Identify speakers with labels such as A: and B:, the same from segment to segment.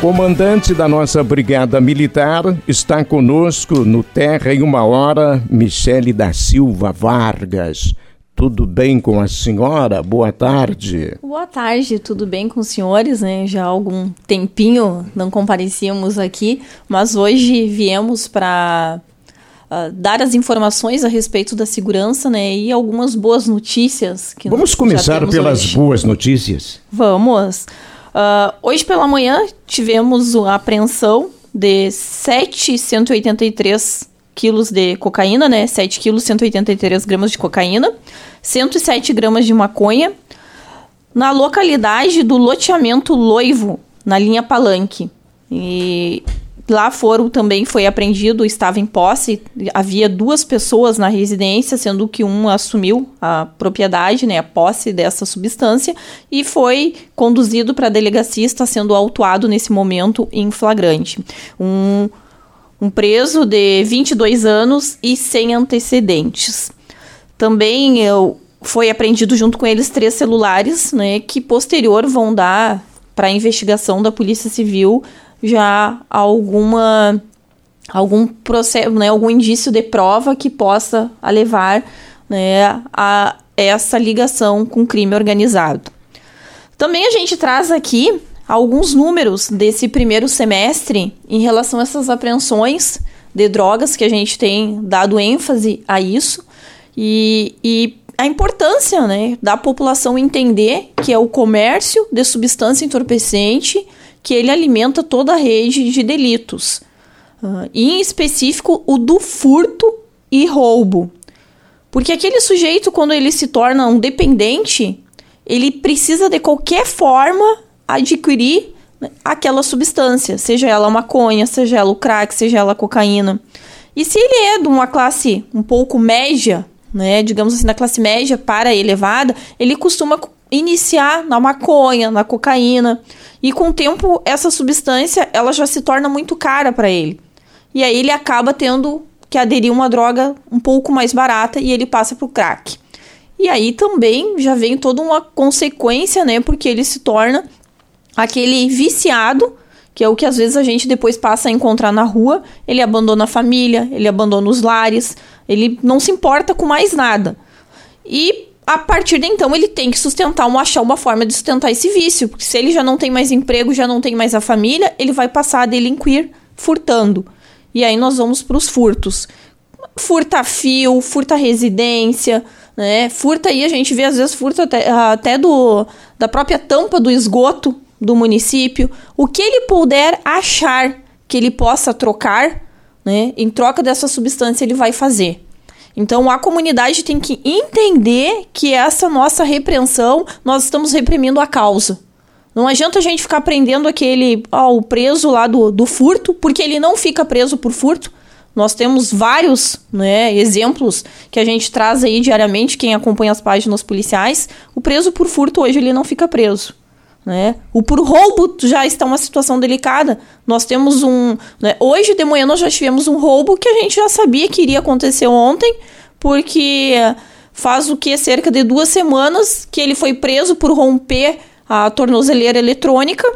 A: comandante da nossa Brigada Militar está conosco no Terra em uma hora, Michele da Silva Vargas. Tudo bem com a senhora? Boa tarde.
B: Boa tarde, tudo bem com os senhores, né? Já há algum tempinho não comparecíamos aqui, mas hoje viemos para uh, ah, dar as informações a respeito da segurança, né? E algumas boas notícias.
A: Que Vamos começar pelas hoje. boas notícias.
B: Vamos. Uh, hoje pela manhã tivemos a apreensão de 783 quilos de cocaína, né? 7 quilos, 183 gramas de cocaína. 107 gramas de maconha, na localidade do loteamento Loivo, na linha Palanque. E lá foram também foi apreendido, estava em posse, havia duas pessoas na residência, sendo que um assumiu a propriedade, né, a posse dessa substância e foi conduzido para a delegacia, está sendo autuado nesse momento em flagrante. Um, um preso de 22 anos e sem antecedentes. Também eu, foi apreendido junto com eles três celulares, né, que posterior vão dar para a investigação da Polícia Civil já alguma algum processo, né, algum indício de prova que possa levar né, a essa ligação com crime organizado. Também a gente traz aqui alguns números desse primeiro semestre em relação a essas apreensões de drogas que a gente tem dado ênfase a isso. E, e a importância né, da população entender que é o comércio de substância entorpecente que ele alimenta toda a rede de delitos. Uh, e em específico o do furto e roubo. Porque aquele sujeito, quando ele se torna um dependente, ele precisa de qualquer forma adquirir aquela substância, seja ela maconha, seja ela o crack, seja ela cocaína. E se ele é de uma classe um pouco média, né, digamos assim, da classe média para elevada, ele costuma iniciar na maconha, na cocaína, e com o tempo essa substância ela já se torna muito cara para ele. E aí ele acaba tendo que aderir uma droga um pouco mais barata e ele passa para o crack. E aí também já vem toda uma consequência, né, porque ele se torna aquele viciado que é o que às vezes a gente depois passa a encontrar na rua, ele abandona a família, ele abandona os lares, ele não se importa com mais nada. E a partir de então ele tem que sustentar, uma, achar uma forma de sustentar esse vício, porque se ele já não tem mais emprego, já não tem mais a família, ele vai passar a delinquir furtando. E aí nós vamos para os furtos. Furta fio, furta residência, né? Furta aí, a gente vê às vezes furta até, até do, da própria tampa do esgoto do município, o que ele puder achar que ele possa trocar, né, em troca dessa substância, ele vai fazer. Então a comunidade tem que entender que essa nossa repreensão, nós estamos reprimindo a causa. Não adianta a gente ficar prendendo aquele, ó, o preso lá do, do furto, porque ele não fica preso por furto. Nós temos vários né, exemplos que a gente traz aí diariamente, quem acompanha as páginas policiais. O preso por furto hoje ele não fica preso. Né? O por roubo já está uma situação delicada. Nós temos um. Né? Hoje de manhã nós já tivemos um roubo que a gente já sabia que iria acontecer ontem, porque faz o que? Cerca de duas semanas que ele foi preso por romper a tornozeleira eletrônica.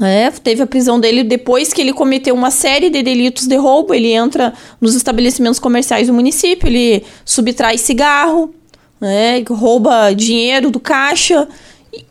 B: É, teve a prisão dele depois que ele cometeu uma série de delitos de roubo. Ele entra nos estabelecimentos comerciais do município, ele subtrai cigarro, né, rouba dinheiro do caixa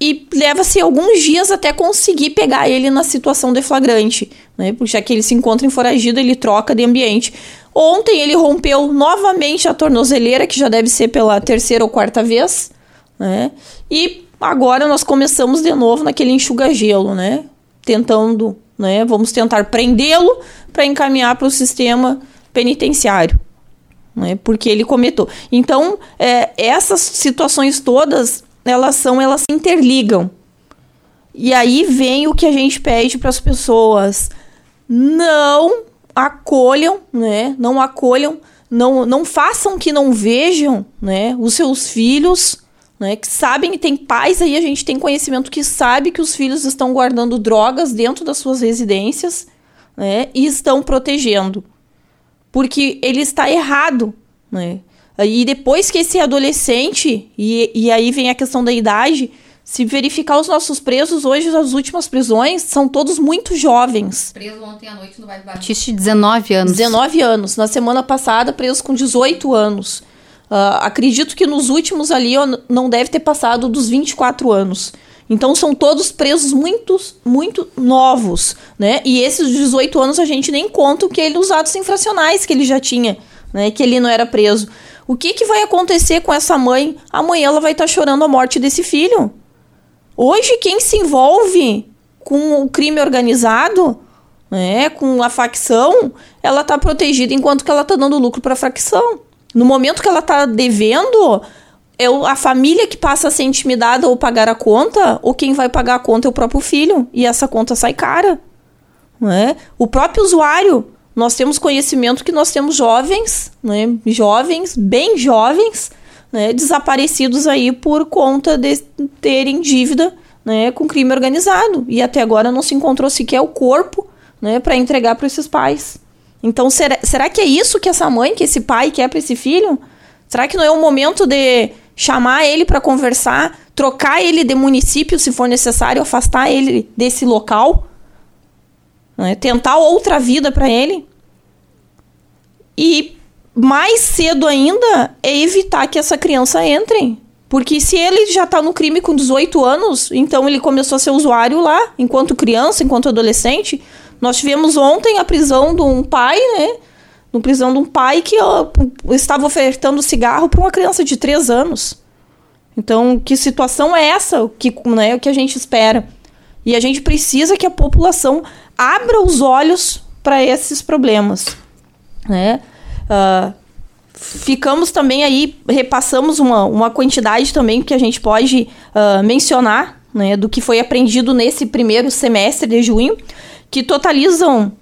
B: e, leva-se alguns dias até conseguir pegar ele na situação de flagrante, né? Porque já que ele se encontra em foragido, ele troca de ambiente. Ontem ele rompeu novamente a tornozeleira, que já deve ser pela terceira ou quarta vez, né? E agora nós começamos de novo naquele enxuga-gelo, né? Tentando, né? Vamos tentar prendê-lo para encaminhar para o sistema penitenciário. Né, porque ele cometeu. Então, é, essas situações todas elas são, elas se interligam. E aí vem o que a gente pede para as pessoas: não acolham, né? Não acolham, não, não façam que não vejam, né? Os seus filhos, né? Que sabem que tem pais aí, a gente tem conhecimento que sabe que os filhos estão guardando drogas dentro das suas residências, né? E estão protegendo. Porque ele está errado, né? E depois que esse adolescente, e, e aí vem a questão da idade, Se verificar os nossos presos, hoje as últimas prisões são todos muito jovens.
C: Preso ontem à noite no bairro Batista, 19 anos.
B: 19 anos. Na semana passada, preso com 18 anos. Uh, acredito que nos últimos ali ó, não deve ter passado dos 24 anos. Então são todos presos muito, muito novos, né? E esses 18 anos a gente nem conta o que ele os atos infracionais que ele já tinha, né? Que ele não era preso. O que, que vai acontecer com essa mãe? Amanhã ela vai estar tá chorando a morte desse filho. Hoje quem se envolve com o crime organizado, né, com a facção, ela está protegida enquanto que ela está dando lucro para a facção. No momento que ela está devendo, é a família que passa a ser intimidada ou pagar a conta, ou quem vai pagar a conta é o próprio filho. E essa conta sai cara. Né? O próprio usuário. Nós temos conhecimento que nós temos jovens, né? jovens, bem jovens, né? desaparecidos aí por conta de terem dívida né? com crime organizado. E até agora não se encontrou sequer o corpo né? para entregar para esses pais. Então, será, será que é isso que essa mãe, que esse pai quer para esse filho? Será que não é o momento de chamar ele para conversar, trocar ele de município se for necessário, afastar ele desse local, né? tentar outra vida para ele. E mais cedo ainda é evitar que essa criança entre. Porque se ele já está no crime com 18 anos, então ele começou a ser usuário lá, enquanto criança, enquanto adolescente. Nós tivemos ontem a prisão de um pai, né? no prisão de um pai que estava ofertando cigarro para uma criança de 3 anos. Então, que situação é essa que, né, que a gente espera? E a gente precisa que a população abra os olhos para esses problemas. Né? Uh, ficamos também aí, repassamos uma, uma quantidade também que a gente pode uh, mencionar né, do que foi aprendido nesse primeiro semestre de junho, que totalizam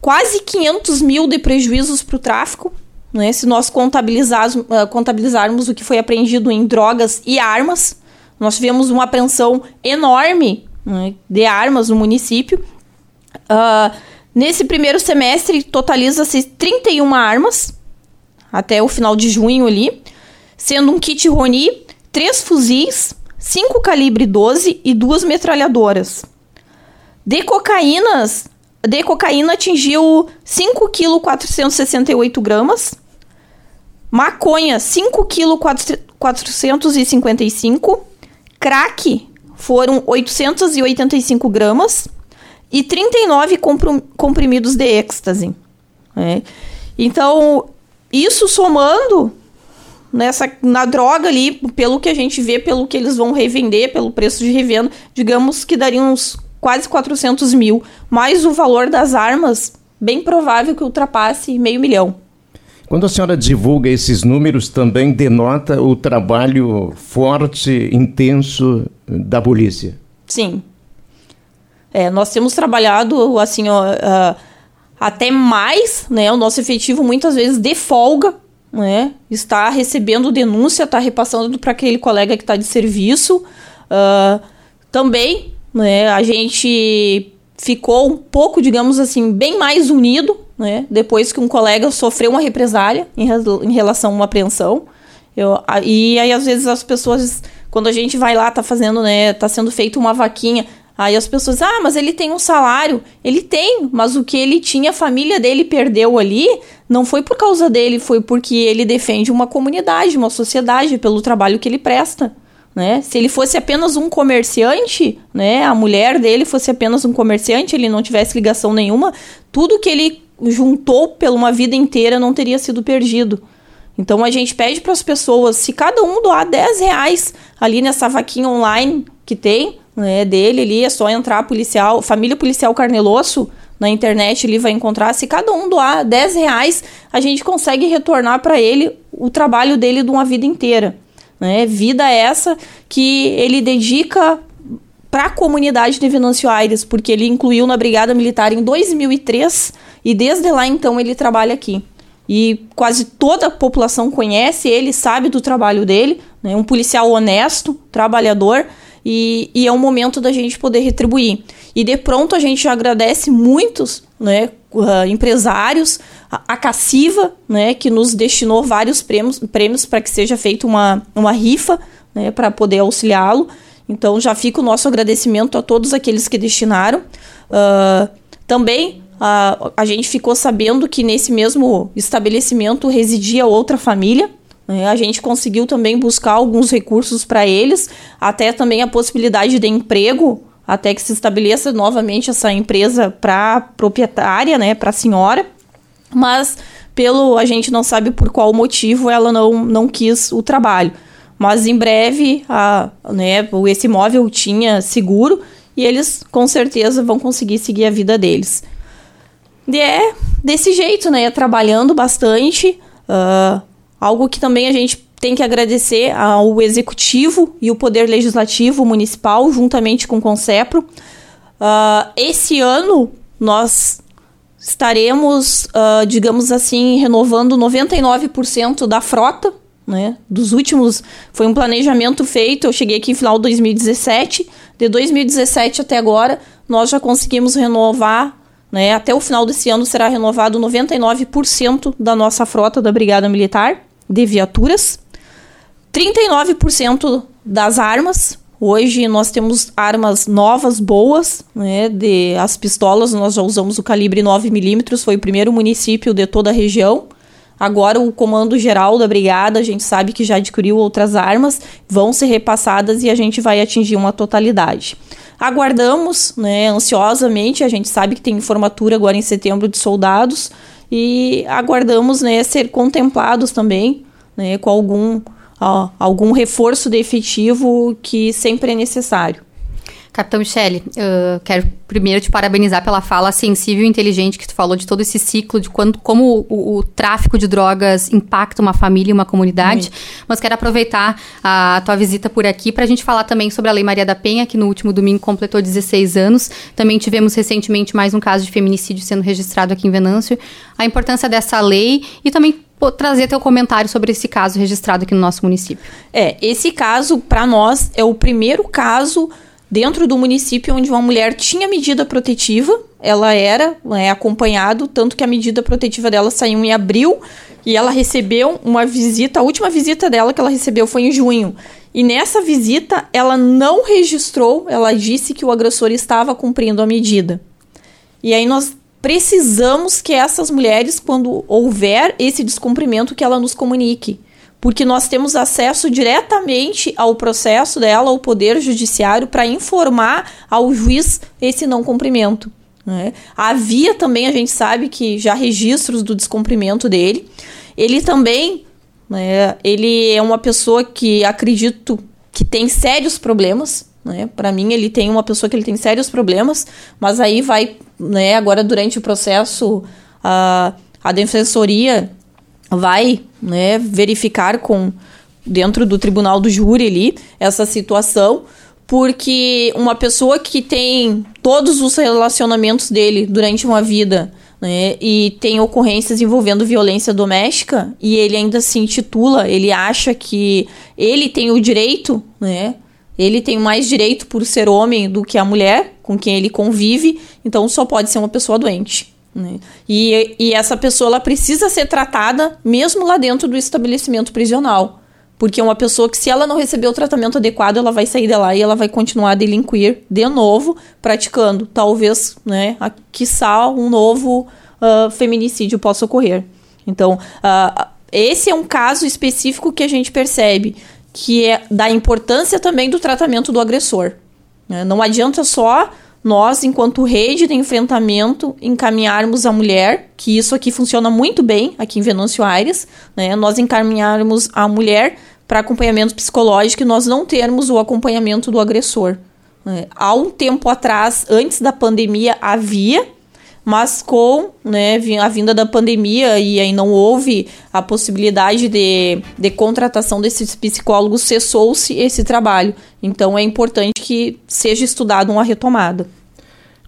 B: quase 500 mil de prejuízos para o tráfico. Né? Se nós contabilizarmos, uh, contabilizarmos o que foi apreendido em drogas e armas, nós tivemos uma apreensão enorme né, de armas no município. Uh, nesse primeiro semestre, totaliza-se 31 armas, até o final de junho ali, sendo um kit Roni, três fuzis, 5 calibre 12 e duas metralhadoras. De cocaínas, de cocaína atingiu 5 kg 468 gramas. Maconha, 5 kg 455. Crack foram 885 gramas. E 39 comprimidos de êxtase. É. Então, isso somando nessa na droga ali, pelo que a gente vê, pelo que eles vão revender, pelo preço de revenda, digamos que daria uns quase 400 mil, mais o valor das armas, bem provável que ultrapasse meio milhão.
A: Quando a senhora divulga esses números, também denota o trabalho forte, intenso da polícia.
B: Sim. É, nós temos trabalhado assim ó, uh, até mais, né? O nosso efetivo muitas vezes de folga, né? Está recebendo denúncia, está repassando para aquele colega que está de serviço. Uh, também né? A gente ficou um pouco, digamos assim, bem mais unido, né? Depois que um colega sofreu uma represália em, em relação a uma apreensão. Eu, e aí, às vezes, as pessoas, quando a gente vai lá, tá fazendo, né? Tá sendo feita uma vaquinha. Aí as pessoas, ah, mas ele tem um salário. Ele tem, mas o que ele tinha, a família dele perdeu ali, não foi por causa dele, foi porque ele defende uma comunidade, uma sociedade, pelo trabalho que ele presta. Né? Se ele fosse apenas um comerciante, né, a mulher dele fosse apenas um comerciante, ele não tivesse ligação nenhuma, tudo que ele juntou pela uma vida inteira não teria sido perdido. Então a gente pede para as pessoas, se cada um doar 10 reais ali nessa vaquinha online que tem, né, dele ali, é só entrar policial, família policial Carnelosso, na internet ele vai encontrar. Se cada um doar 10 reais, a gente consegue retornar para ele o trabalho dele de uma vida inteira. Né? Vida essa que ele dedica para a comunidade de Venâncio Aires, porque ele incluiu na Brigada Militar em 2003 e desde lá então ele trabalha aqui. E quase toda a população conhece ele, sabe do trabalho dele, né? um policial honesto, trabalhador, e, e, é um momento da gente poder retribuir. E de pronto a gente agradece muitos né, uh, empresários, a, a Cassiva, né, que nos destinou vários prêmios, para que seja feita uma, uma rifa né, para poder auxiliá-lo. Então já fica o nosso agradecimento a todos aqueles que destinaram. Uh, também uh, a gente ficou sabendo que nesse mesmo estabelecimento residia outra família. Né? A gente conseguiu também buscar alguns recursos para eles, até também a possibilidade de emprego, até que se estabeleça novamente essa empresa para proprietária, né, para a senhora. Mas pelo a gente não sabe por qual motivo ela não, não quis o trabalho. Mas em breve, a, né, esse imóvel tinha seguro e eles com certeza vão conseguir seguir a vida deles. E é desse jeito, né? Trabalhando bastante. Uh, algo que também a gente tem que agradecer ao Executivo e o Poder Legislativo Municipal, juntamente com o Concepro. Uh, esse ano, nós estaremos, uh, digamos assim, renovando 99% da frota né? Dos últimos, foi um planejamento feito, eu cheguei aqui no final de 2017, de 2017 até agora, nós já conseguimos renovar, né? Até o final desse ano será renovado 99% da nossa frota da Brigada Militar de viaturas, 39% das armas. Hoje nós temos armas novas, boas, né? De as pistolas nós já usamos o calibre 9 milímetros, foi o primeiro município de toda a região Agora, o comando geral da brigada, a gente sabe que já adquiriu outras armas, vão ser repassadas e a gente vai atingir uma totalidade. Aguardamos, né, ansiosamente, a gente sabe que tem formatura agora em setembro de soldados e aguardamos, né, ser contemplados também, né, com algum, ó, algum reforço de efetivo que sempre é necessário.
C: Capitão Michele, uh, quero primeiro te parabenizar pela fala sensível e inteligente que tu falou de todo esse ciclo, de quando, como o, o tráfico de drogas impacta uma família e uma comunidade. Muito. Mas quero aproveitar a tua visita por aqui para a gente falar também sobre a Lei Maria da Penha, que no último domingo completou 16 anos. Também tivemos recentemente mais um caso de feminicídio sendo registrado aqui em Venâncio. A importância dessa lei e também trazer teu comentário sobre esse caso registrado aqui no nosso município.
B: É, esse caso, para nós, é o primeiro caso dentro do município onde uma mulher tinha medida protetiva, ela era né, acompanhado, tanto que a medida protetiva dela saiu em abril e ela recebeu uma visita, a última visita dela que ela recebeu foi em junho. E nessa visita ela não registrou, ela disse que o agressor estava cumprindo a medida. E aí nós precisamos que essas mulheres, quando houver esse descumprimento, que ela nos comunique porque nós temos acesso diretamente ao processo dela, ao Poder Judiciário, para informar ao juiz esse não cumprimento. Né? Havia também, a gente sabe que já registros do descumprimento dele. Ele também, né, ele é uma pessoa que acredito que tem sérios problemas. Né? Para mim, ele tem uma pessoa que ele tem sérios problemas, mas aí vai, né, agora durante o processo, a, a defensoria vai né, verificar com dentro do tribunal do júri ali essa situação, porque uma pessoa que tem todos os relacionamentos dele durante uma vida né, e tem ocorrências envolvendo violência doméstica e ele ainda se intitula, ele acha que ele tem o direito, né? Ele tem mais direito por ser homem do que a mulher com quem ele convive, então só pode ser uma pessoa doente. Né? E, e essa pessoa ela precisa ser tratada mesmo lá dentro do estabelecimento prisional. Porque uma pessoa que, se ela não receber o tratamento adequado, ela vai sair de lá e ela vai continuar a delinquir de novo, praticando. Talvez, né, a, quiçá, um novo uh, feminicídio possa ocorrer. Então, uh, esse é um caso específico que a gente percebe que é da importância também do tratamento do agressor. Né? Não adianta só nós, enquanto rede de enfrentamento, encaminharmos a mulher, que isso aqui funciona muito bem aqui em Venâncio Aires, né? Nós encaminharmos a mulher para acompanhamento psicológico e nós não termos o acompanhamento do agressor. Né? Há um tempo atrás, antes da pandemia, havia, mas com né, a vinda da pandemia e aí não houve a possibilidade de, de contratação desses psicólogos, cessou-se esse trabalho. Então é importante que seja estudado uma retomada.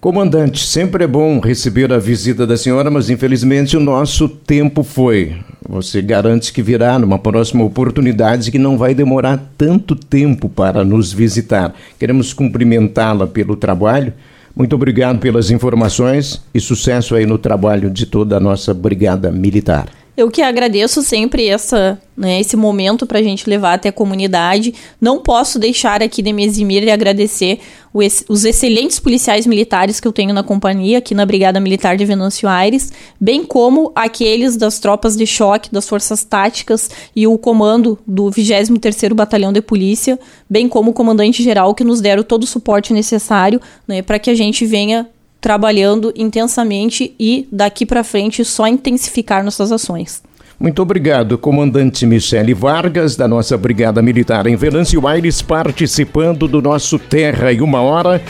A: Comandante, sempre é bom receber a visita da senhora, mas infelizmente o nosso tempo foi. Você garante que virá numa próxima oportunidade que não vai demorar tanto tempo para nos visitar. Queremos cumprimentá-la pelo trabalho muito obrigado pelas informações e sucesso aí no trabalho de toda a nossa Brigada Militar.
B: Eu que agradeço sempre essa, né, esse momento para a gente levar até a comunidade. Não posso deixar aqui de me eximir e agradecer os excelentes policiais militares que eu tenho na companhia, aqui na Brigada Militar de Venâncio Aires, bem como aqueles das tropas de choque, das forças táticas e o comando do 23º Batalhão de Polícia, bem como o comandante-geral que nos deram todo o suporte necessário né, para que a gente venha trabalhando intensamente e daqui para frente só intensificar nossas ações.
A: Muito obrigado, comandante Michele Vargas, da nossa Brigada Militar em Venâncio Aires, participando do nosso Terra em Uma Hora.